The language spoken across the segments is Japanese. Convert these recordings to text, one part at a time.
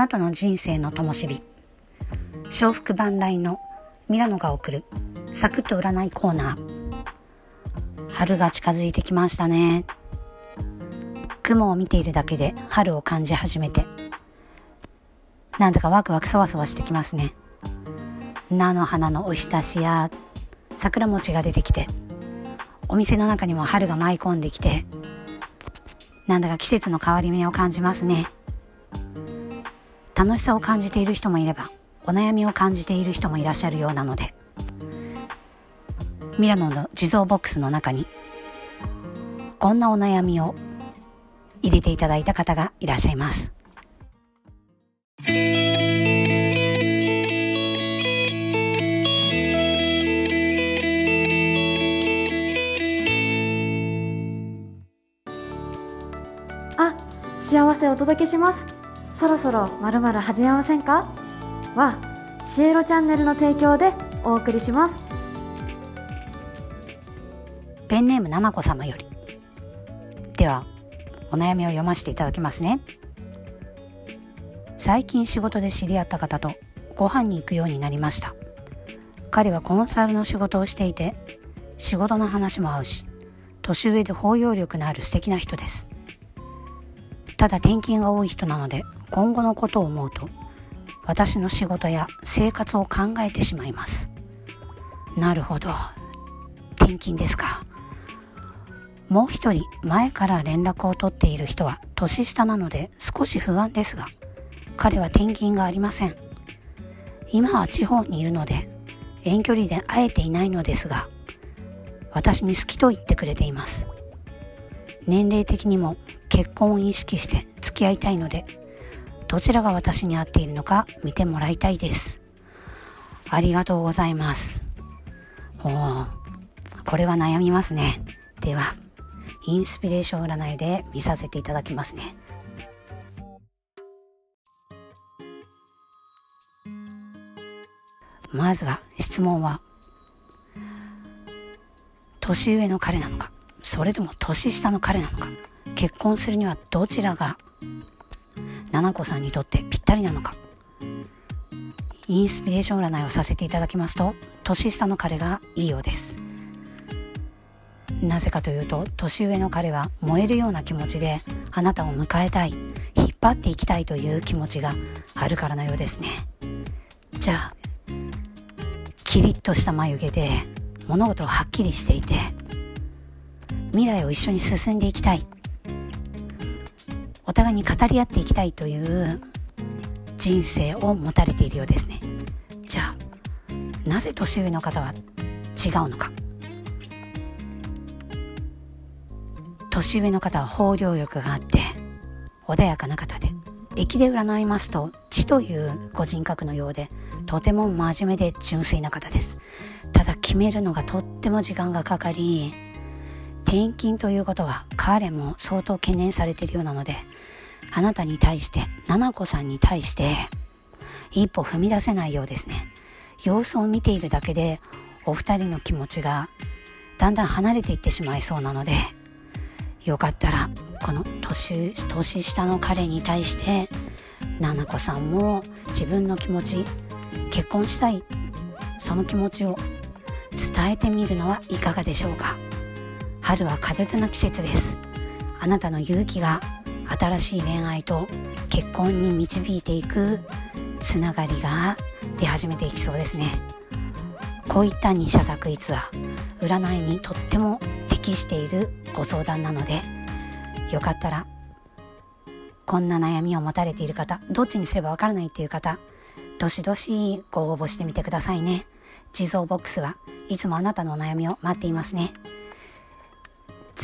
なたの人生の灯火。笑福万来のミラノが送る。サクッと占いコーナー。春が近づいてきましたね。雲を見ているだけで春を感じ始めて。なんだかワクワクそわそわしてきますね。菜の花のおひたしや桜餅が出てきて。お店の中にも春が舞い込んできて。なんだか季節の変わり目を感じますね。楽しさを感じている人もいればお悩みを感じている人もいらっしゃるようなので。ミラノの地蔵ボックスの中にこんなお悩みを入れていただいた方がいらっしゃいます。あ幸せお届けします。そろそろまるまる始めませんか？はシエロチャンネルの提供でお送りします。ペンネームななこ様より。ではお悩みを読ませていただきますね。最近仕事で知り合った方とご飯に行くようになりました。彼はコンサルの仕事をしていて仕事の話も合うし年上で包容力のある素敵な人です。ただ転勤が多い人なので今後のことを思うと私の仕事や生活を考えてしまいます。なるほど。転勤ですか。もう一人前から連絡を取っている人は年下なので少し不安ですが彼は転勤がありません。今は地方にいるので遠距離で会えていないのですが私に好きと言ってくれています。年齢的にも結婚を意識して付き合いたいのでどちらが私に合っているのか見てもらいたいです。ありがとうございます。おおこれは悩みますね。ではインスピレーション占いで見させていただきますね。まずは質問は年上の彼なのかそれとも年下の彼なのか。結婚するにはどちらが七子さんにとってぴったりなのか。インスピレーション占いをさせていただきますと年下の彼がいいようです。なぜかというと年上の彼は燃えるような気持ちであなたを迎えたい引っ張っていきたいという気持ちがあるからのようですね。じゃあキリッとした眉毛で物事をはっきりしていて未来を一緒に進んでいきたい。お互いに語り合っていきたいという人生を持たれているようですね。じゃあなぜ年上の方は違うのか。年上の方は包容力があって穏やかな方で駅で占いますと地というご人格のようでとても真面目で純粋な方です。ただ決めるのがとっても時間がかかり転勤ということは彼も相当懸念されているようなのであなたに対して七子さんに対して一歩踏み出せないようですね。様子を見ているだけでお二人の気持ちがだんだん離れていってしまいそうなのでよかったらこの年年下の彼に対して七子さんも自分の気持ち結婚したい。その気持ちを伝えてみるのはいかがでしょうか。春は風手の季節です。あなたの勇気が新しい恋愛と結婚に導いていくつながりが出始めていきそうですね。こういった二者択一は占いにとっても適しているご相談なのでよかったらこんな悩みを持たれている方どっちにすればわからないっていう方どしどしご応募してみてくださいね。地蔵ボックスはいつもあなたのお悩みを待っていますね。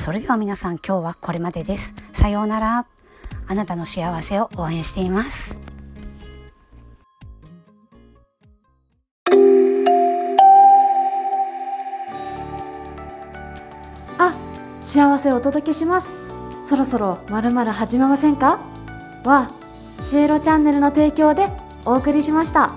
それでは皆さん今日はこれまでです。さようなら。あなたの幸せを応援しています。あ幸せをお届けします。そろそろまるまる始めませんか？はシエロチャンネルの提供でお送りしました。